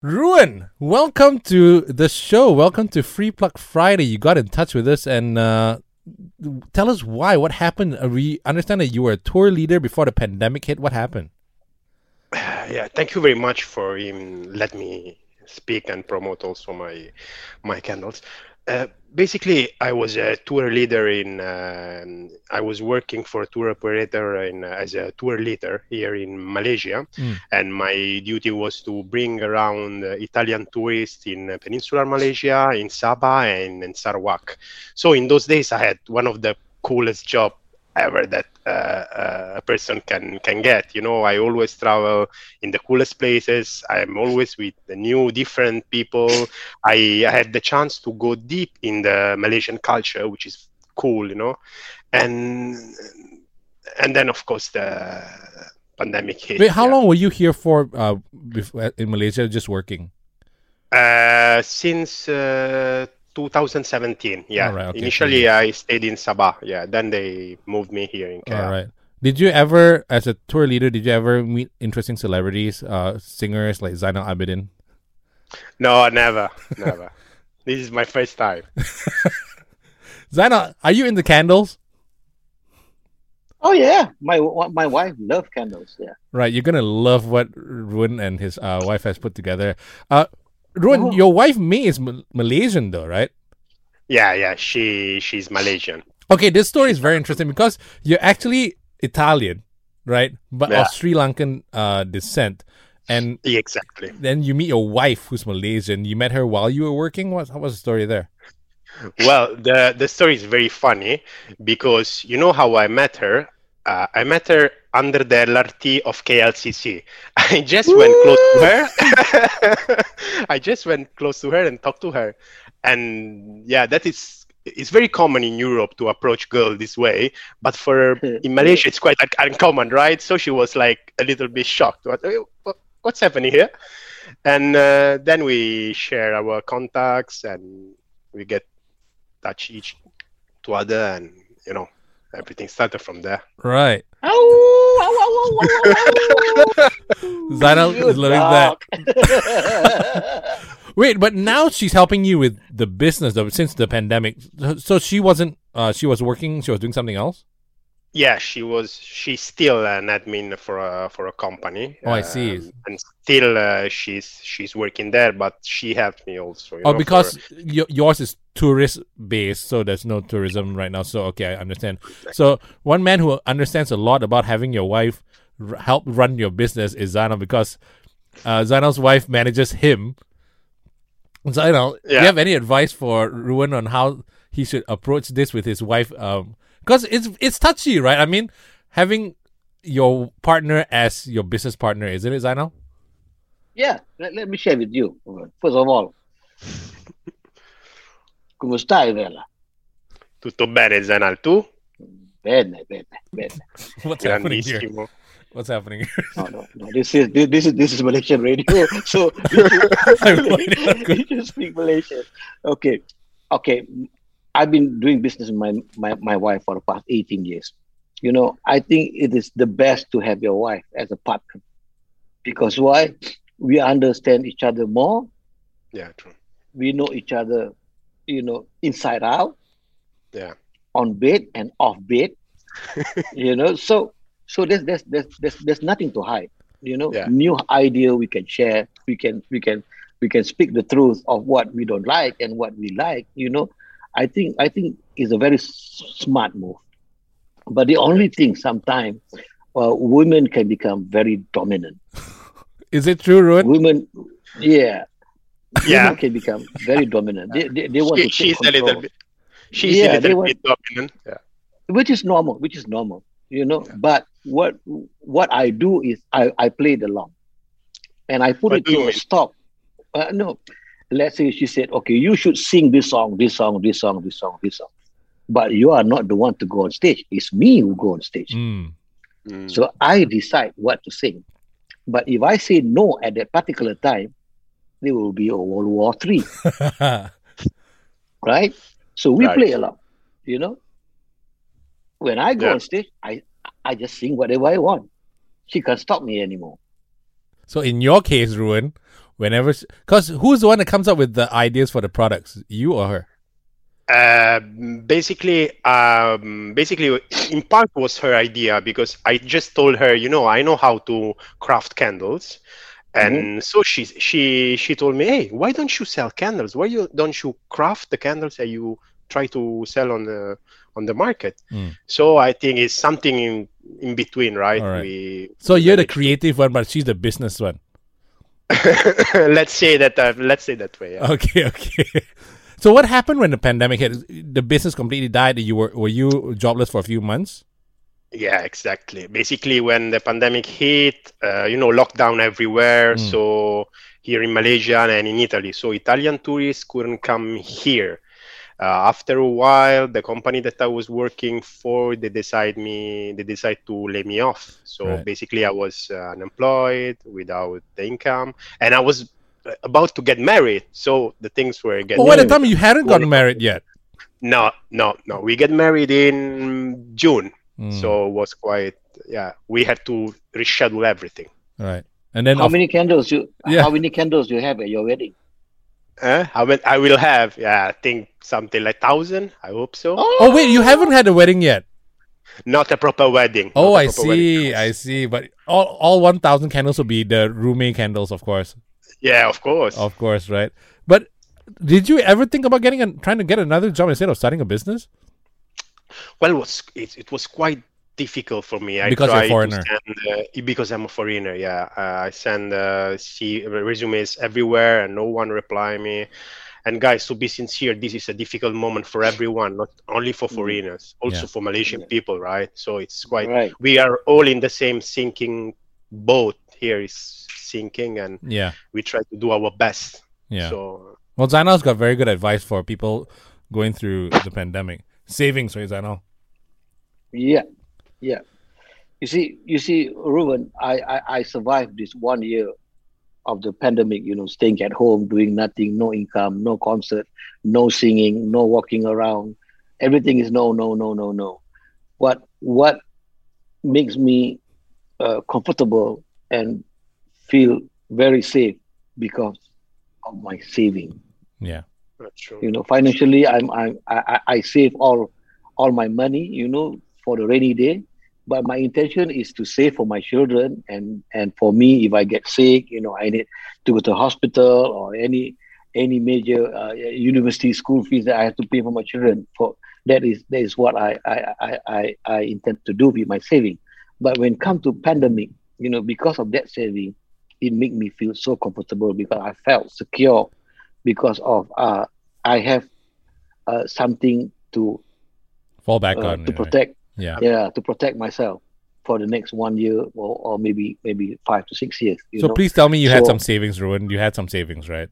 Ruan, welcome to the show. Welcome to Free Plug Friday. You got in touch with us and uh, tell us why. What happened? Uh, we understand that you were a tour leader before the pandemic hit. What happened? Yeah, thank you very much for um, let me speak and promote also my my candles. Uh, basically, I was a tour leader in. Uh, I was working for a tour operator in, uh, as a tour leader here in Malaysia, mm. and my duty was to bring around Italian tourists in Peninsular Malaysia, in Sabah, and in Sarawak. So in those days, I had one of the coolest job ever that uh, uh, a person can can get. You know, I always travel in the coolest places. I'm always with the new, different people. I, I had the chance to go deep in the Malaysian culture, which is cool. You know, and and then of course the pandemic hit. Wait, how yeah. long were you here for uh, in Malaysia, just working? Uh, since uh, 2017. Yeah. Right, okay. Initially, I stayed in Sabah. Yeah. Then they moved me here in KL. All right. Did you ever, as a tour leader, did you ever meet interesting celebrities, uh, singers like Zainal Abidin? No, never, never. this is my first time. Zainal, are you in the candles? Oh yeah, my my wife loves candles. Yeah. Right, you're gonna love what Ruan and his uh, wife has put together. Uh, Ruan, oh. your wife May is Malaysian though, right? Yeah, yeah, she she's Malaysian. Okay, this story is very interesting because you're actually Italian, right? But yeah. of Sri Lankan uh, descent. And exactly. Then you meet your wife who's Malaysian. You met her while you were working. What, what was the story there? Well, the the story is very funny because you know how I met her. Uh, I met her under the LRT of KLCC. I just Woo! went close to her. I just went close to her and talked to her, and yeah, that is it's very common in Europe to approach girl this way, but for in Malaysia it's quite like, uncommon, right? So she was like a little bit shocked. What, what's happening here? And uh, then we share our contacts and we get touch each to other, and you know everything started from there. Right. Zainal is loving that. Wait, but now she's helping you with the business though since the pandemic. So she wasn't. Uh, she was working. She was doing something else. Yeah, she was. She's still an admin for a for a company. Oh, I see. Um, and still, uh, she's she's working there, but she helped me also. oh, know, because for... yours is tourist based, so there's no tourism right now. So okay, I understand. Exactly. So one man who understands a lot about having your wife r- help run your business is Zano, because uh, Zainal's wife manages him. Zano, yeah. do you have any advice for Ruan on how he should approach this with his wife? Um, because it's it's touchy, right? I mean, having your partner as your business partner, isn't it, Zainal? Yeah, let, let me share with you. First of all, come stai, Vela? Tutto bene, Zainal, tu? Bene, bene, bene. What's happening here? What's happening here? no, no, no. This is this, this is this is Malaysian radio, so you should, you should speak Malaysian. Okay, okay. I've been doing business with my, my, my wife for the past 18 years. You know, I think it is the best to have your wife as a partner. Because why? We understand each other more. Yeah, true. We know each other, you know, inside out. Yeah. On bed and off bed. you know, so so there's there's there's there's, there's nothing to hide. You know, yeah. new idea we can share. We can we can we can speak the truth of what we don't like and what we like. You know, I think I think is a very smart move. But the only thing sometimes uh, women can become very dominant. Is it true, Ruan? Women, yeah, yeah, women can become very dominant. They, they, they want she, to take she's control. a little bit. She's yeah, a little want, bit dominant. Yeah. Which is normal. Which is normal. You know. Yeah. But what what I do is I I play the long, and I put what it to a stop. Uh, no, let's say she said, okay, you should sing this song, this song, this song, this song, this song. But you are not the one to go on stage. It's me who go on stage. Mm. Mm. So I decide what to sing. But if I say no at that particular time, there will be a World War Three. right? So we right. play along, you know. When I go yeah. on stage, I I just sing whatever I want. She can't stop me anymore. So in your case, Ruan, whenever because who's the one that comes up with the ideas for the products? You or her? Uh, basically um, basically in part was her idea because i just told her you know i know how to craft candles. And mm-hmm. so she she she told me hey why don't you sell candles? Why you don't you craft the candles that you try to sell on the on the market? Mm. so i think it's something in in between right, right. We, so you're the creative one but she's the business one let's say that. Uh, let's say that way. Yeah. Okay. Okay. So what happened when the pandemic hit? The business completely died. You were were you jobless for a few months? Yeah, exactly. Basically, when the pandemic hit, uh, you know, lockdown everywhere. Mm. So here in Malaysia and in Italy, so Italian tourists couldn't come here. Uh, after a while, the company that I was working for, they decide me, they decide to lay me off. So right. basically, I was uh, unemployed without the income, and I was about to get married. So the things were getting. Oh, at the time you hadn't gotten married yet. No, no, no. We get married in June, mm. so it was quite. Yeah, we had to reschedule everything. Right, and then how of... many candles you? Yeah. How many candles do you have at your wedding? Uh, I will, I will have, yeah, I think something like thousand. I hope so. Oh, oh wait, you haven't had a wedding yet. Not a proper wedding. Oh, I see, I see. But all all one thousand candles will be the Rumme candles, of course. Yeah, of course. Of course, right. But did you ever think about getting a, trying to get another job instead of starting a business? Well, it was it, it was quite difficult for me. I because you're a foreigner. Send, uh, because I'm a foreigner. Yeah, uh, I send uh, see resumes everywhere, and no one reply me. And guys, to be sincere, this is a difficult moment for everyone, not only for mm. foreigners, also yeah. for Malaysian people, right? So it's quite. Right. We are all in the same sinking boat. Here is sinking, and yeah, we try to do our best. Yeah. So. Well, Zainal's got very good advice for people going through the pandemic. Savings, right, Zainal? Yeah, yeah. You see, you see, Ruben, I, I, I survived this one year of the pandemic, you know, staying at home, doing nothing, no income, no concert, no singing, no walking around. Everything is no, no, no, no, no. What what makes me uh, comfortable and feel very safe because of my saving. Yeah, that's true. You know, financially, I'm, I'm I, I save all all my money. You know, for the rainy day but my intention is to save for my children and and for me if i get sick you know i need to go to hospital or any any major uh, university school fees that i have to pay for my children. For that is that is what I, I i i I intend to do with my saving. But when come to pandemic you know because of that saving it made me feel so comfortable because i felt secure because of uh i have uh, something to fall back uh, on to protect yeah. Yeah to protect myself for the next one year or, or maybe maybe five to six years so know? please tell me you so, had some savings Ruan you had some savings right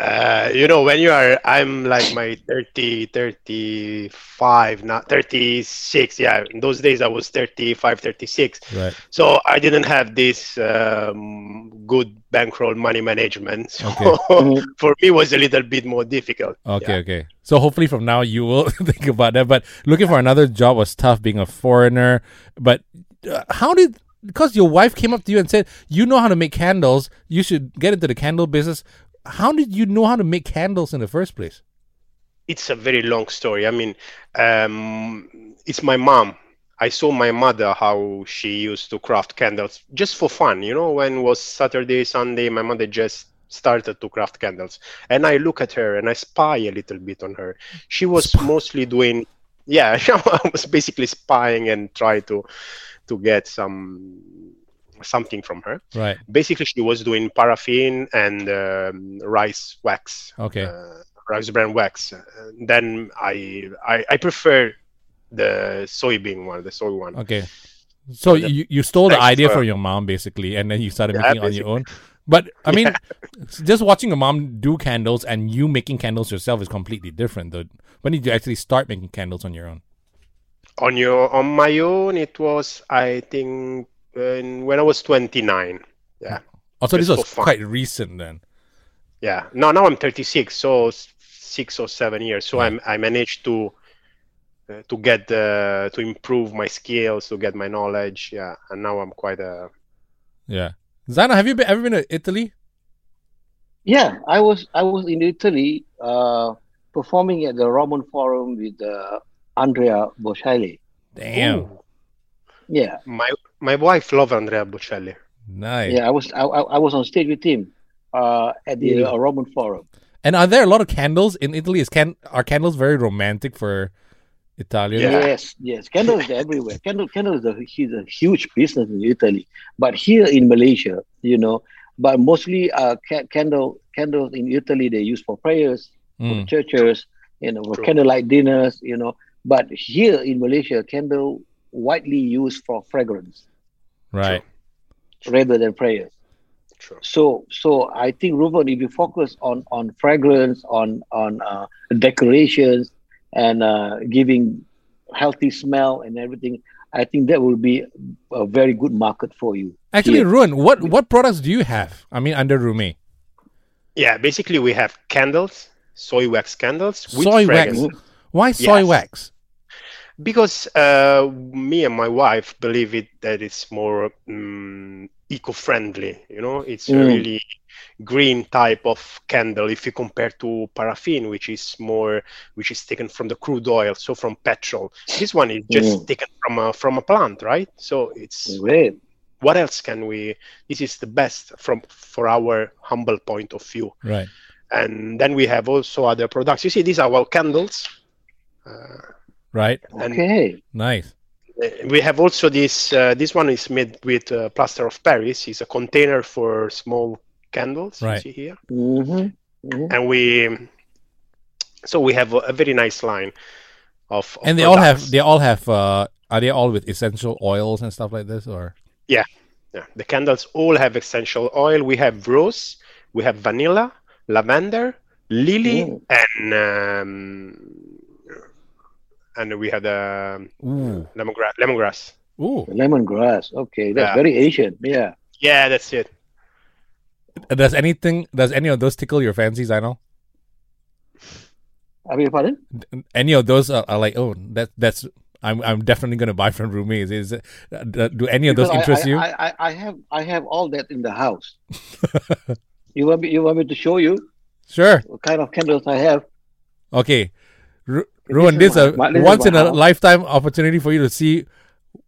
uh, you know, when you are, I'm like my 30, 35, not 36. Yeah, in those days I was 35, 36. Right. So I didn't have this um, good bankroll money management. So okay. Mm-hmm. for me, was a little bit more difficult. Okay, yeah. okay. So hopefully from now you will think about that. But looking for another job was tough being a foreigner. But uh, how did because your wife came up to you and said, "You know how to make candles. You should get into the candle business." How did you know how to make candles in the first place? It's a very long story. I mean, um, it's my mom. I saw my mother how she used to craft candles just for fun. You know, when it was Saturday, Sunday, my mother just started to craft candles, and I look at her and I spy a little bit on her. She was mostly doing, yeah, I was basically spying and try to to get some something from her. Right. Basically, she was doing paraffin and um, rice wax. Okay. Uh, rice bran wax. Uh, then I, I I prefer the soybean one, the soy one. Okay. So the, you, you stole the idea from your mom basically, and then you started yeah, making basically. on your own. But I mean, yeah. just watching a mom do candles and you making candles yourself is completely different. Though, when did you actually start making candles on your own? On your on my own, it was I think when I was 29. Yeah. Oh, so this was quite recent then. Yeah. No, now I'm 36, so six or seven years. So I'm I managed to uh, to get uh, to improve my skills, to get my knowledge. Yeah, and now I'm quite a. Yeah, Zana, have you been, ever been to Italy? Yeah, I was I was in Italy uh, performing at the Roman Forum with uh, Andrea Bocelli. Damn. Ooh. Yeah, My my wife love Andrea Bocelli. Nice. yeah, I was I, I I was on stage with him uh, at the Yeah. uh, Roman Forum. And are there a lot of candles in Italy? Is can are candles very romantic for Italians? Yeah. Yes, yes, candles are everywhere. Candle, candle is a, a huge business in Italy, but here in Malaysia, you know, but mostly uh, ca- candle candles in Italy they use for prayers, for Mm. churches, you know, for True. candlelight dinners, you know. But here in Malaysia, candle widely used for fragrance Right. rather than prayers. True. So, so I think Ruben, if you focus on on fragrance, on on uh, decorations, and uh, giving healthy smell and everything, I think that will be a very good market for you. Actually, here. Ruan, what what products do you have? I mean, under Rumme. Yeah, basically we have candles, soy wax candles with Soy wax. Why soy Yes. wax? Because uh, me and my wife believe it that it's more um, eco-friendly. You know, it's a Mm. really green type of candle if you compare to paraffin, which is more, which is taken from the crude oil, so from petrol. This one is just Mm. taken from a from a plant, right? So it's Great. what else can we? This is the best from for our humble point of view. Right. And then we have also other products. You see, these are our candles. Uh, Right. And- Okay. Nice. Uh, we have also this uh, this one is made with uh, plaster of paris it's a container for small candles Right. you see here hmm hmm and we so we have a, a very nice line of, of And they all have they all have uh are they all with essential oils and stuff like this or Yeah, yeah the candles all have essential oil we have rose we have vanilla lavender lily Mm. and um, and we have the Ooh. lemongrass lemongrass Ooh. Lemongrass. Okay, that's Yeah. very Asian. Yeah. yeah that's it Does anything does any of those tickle your fancies, I know? I beg your pardon? Any of those are, are like, oh, that that's I'm I'm definitely gonna buy from Rumme. Is, is it, uh, do any of those Because I- interest I, you? I, I, I have I have all that in the house. you want me you want me to show you sure. what kind of candles I have? Okay. Ru- This Ruan, this is a my- this is once my in a house. lifetime opportunity for you to see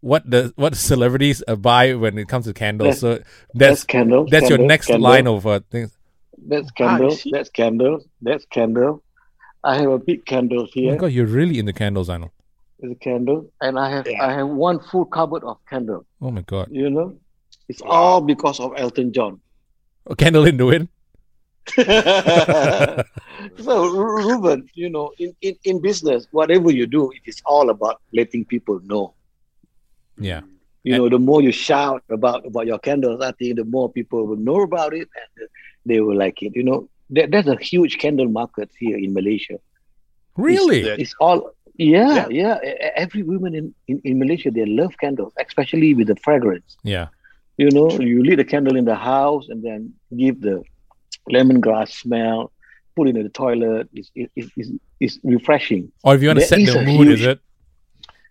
what the what celebrities uh, buy when it comes to candles. That's- so That's that's candles. that's your next candles, line of uh, things. That's Ah, candles. see. that's candles. That's candle. I have a big candle here. Oh my god, you're really into candles, I know. There's a candle, and I have Yeah. I have one full cupboard of candles. Oh my god. You know, it's all because of Elton John. A candle in the wind. so Ru- Ruben, you know, in, in, in business, whatever you do, it is all about letting people know. Yeah. You know, the more you shout about about your candles, I think the more people will know about it and they will like it. You know, there, there's a huge candle market here in Malaysia. Really? Yeah. It's all yeah, Yeah. yeah. Every woman in, in, in Malaysia they love candles, especially with the fragrance. Yeah. You know, you lit a candle in the house and then give the lemongrass smell, put it in the toilet. It's it, it, it's, it's refreshing. Or if you want to There set the a mood, is it?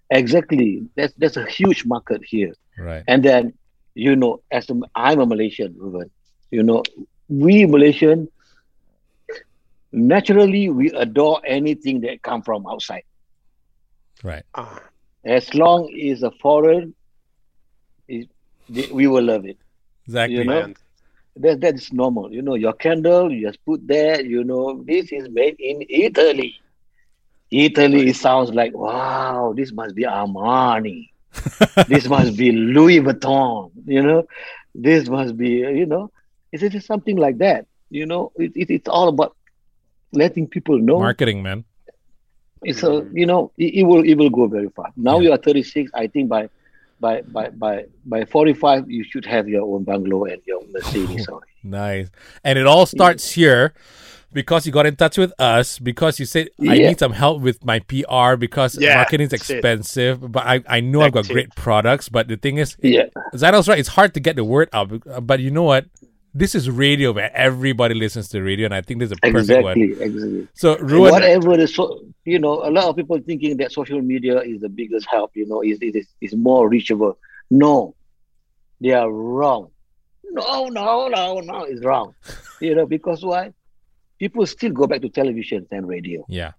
Exactly. That's that's a huge market here. Right. And then, you know, as a, I'm a Malaysian, Ruben, you know, we Malaysian, naturally, we adore anything that come from outside. Right. Ah, As long as a foreign, is we will love it. Exactly. You know? That, that is normal. You know, your candle, you just put there, you know, this is made in Italy. Italy sounds like, wow, this must be Armani. this must be Louis Vuitton, you know, this must be, you know, it's just something like that. You know, it, it, it's all about letting people know. Marketing, man. It's a, you know, it, it will it will go very far. Now Yeah. you are 36. I think by by by by by 45 you should have your own bungalow and your own Mercedes. on. Nice. And it all starts here because you got in touch with us because you said I need some help with my PR because Yeah, marketing's that's it. expensive. But I, I know I've got it. great products. But the thing is, Yeah, Zainal's right. It's hard to get the word out. But you know what? This is radio, where Everybody listens to radio, and I think this is a perfect one. exactly, exactly. So, Ruan, Whatever the so, you know, a lot of people thinking that social media is the biggest help. You know, is is is more reachable. No, they are wrong. no, no, no, no, it's wrong. you know, because why? People still go back to television and radio. Yeah.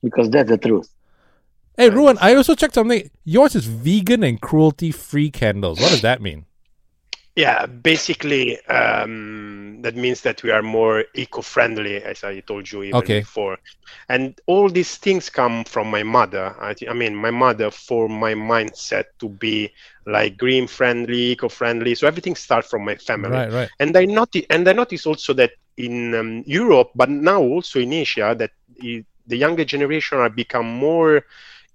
Because that's the truth. Hey, Ruan, I also checked something. Yours is vegan and cruelty free candles. What does that mean? Yeah, basically, um, that means that we are more eco-friendly, as I told you even Okay. before. And all these things come from my mother. I, thi- I mean, my mother for my mindset to be like green-friendly, eco-friendly. So everything starts from my family. Right, right. And I notice, and I notice also that in um, Europe, but now also in Asia, that the younger generation are become more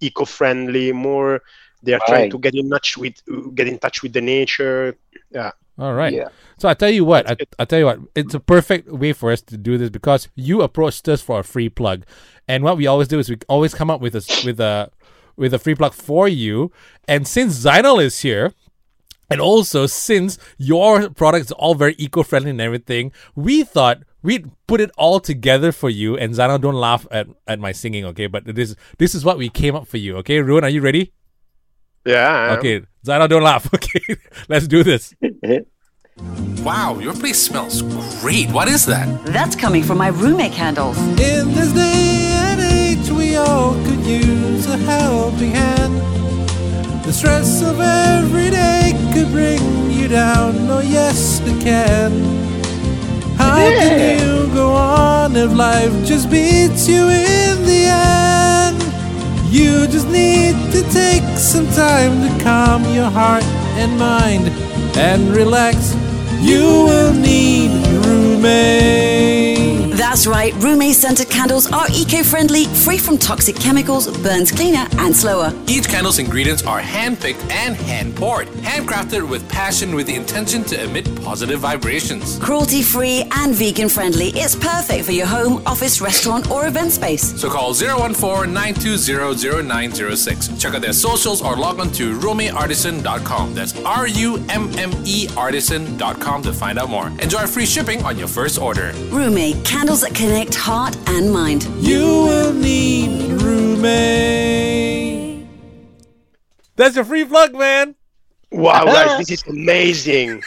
eco-friendly, more. They are trying to get in touch with get in touch with the nature. Yeah. All right. Yeah. So I tell you what, I, I tell you what, it's a perfect way for us to do this because you approached us for a free plug, and what we always do is we always come up with a s- with a with a free plug for you. And since Zainal is here, and also since your product is all very eco-friendly and everything, we thought we'd put it all together for you. And Zainal, don't laugh at, at my singing, okay? But this this is what we came up for you, okay? Ruan, are you ready? Yeah. Okay, Zainal, don't laugh. Okay, let's do this. Wow, your place smells great. What is that? That's coming from my Rumme candles. In this day and age, we all could use a helping hand. The stress of every day could bring you down. Oh, yes, it can. How can you go on if life just beats you in the end? You just need to take some time to calm your heart and mind and relax. You will need Rumme. That's right, Rumme scented candles are eco friendly, free from toxic chemicals, burns cleaner and slower. Each candle's ingredients are hand-picked and hand-poured, handcrafted with passion with the intention to emit positive vibrations. Cruelty free and vegan friendly, it's perfect for your home, office, restaurant, or event space. So call 014-920-0906. Check out their socials or log on to rummeartisan.com. That's R-U-M-M-E artisan.com to find out more. Enjoy free shipping on your first order. Rumme, candles that connect heart and mind. You will need Rumme. That's your free plug, man. Wow, guys, this is amazing.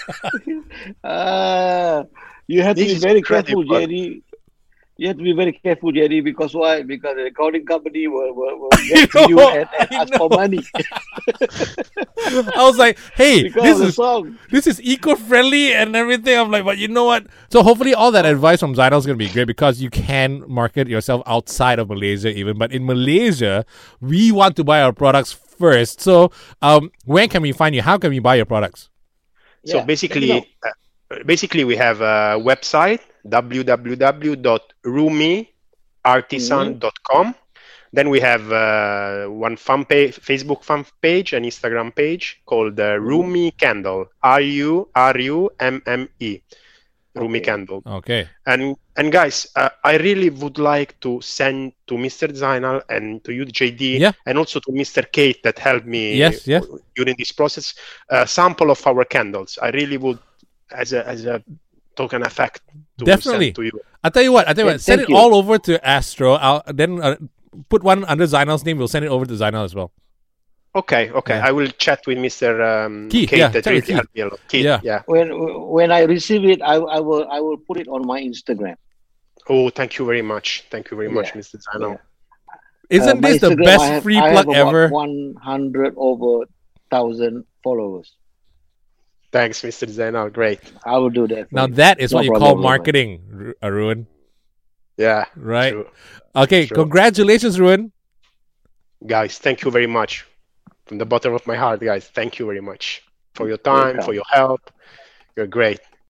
Uh, you have to This be very incredible. careful, Jerry. You have to be very careful, Jerry, because why? Because the recording company will, will, will get to you and, and I ask for money I was like, hey, because this is song. this is eco-friendly and everything. I'm like, but you know what? So hopefully all that advice from Zainal is going to be great because you can market yourself outside of Malaysia even. But in Malaysia, we want to buy our products first. So um, when can we find you? How can we buy your products? So basically, let me uh, basically we have a website www.rummeartisan.com. Then we have uh, one fan page, Facebook fan page, and Instagram page called uh, Rumme Candle. R U R U M M E. Rumme Okay. Candle. Okay. And and guys, uh, I really would like to send to Mr. Zainal and to you, JD, Yeah. and also to Mr. Kate that helped me Yes, yes. during this process, a sample of our candles. I really would, as a as a token effect, to Definitely. to you. I'll tell you what. I'll tell you Yeah, what. Send it you. all over to Astro. I'll then uh, put one under Zainal's name. We'll send it over to Zainal as well. Okay, okay. Yeah. I will chat with Mr. Um, Keith, Kate yeah, that really Keith. helped me a lot. Keith, Yeah. yeah. When when I receive it, I, I will I will put it on my Instagram. Oh, thank you very much. Thank you very much, Yeah, Mr. Zainal. Isn't Uh, my this the best have, free I plug have about ever? 100 over thousand followers. Thanks, Mr. Zainal. Great. I will do that. Now you. that is No what you call marketing, Ru- uh, Ruan. Yeah. Right? true. Okay. Sure. Congratulations, Ruan. Guys, thank you very much. From the bottom of my heart, guys, thank you very much for your time, for your help. You're great.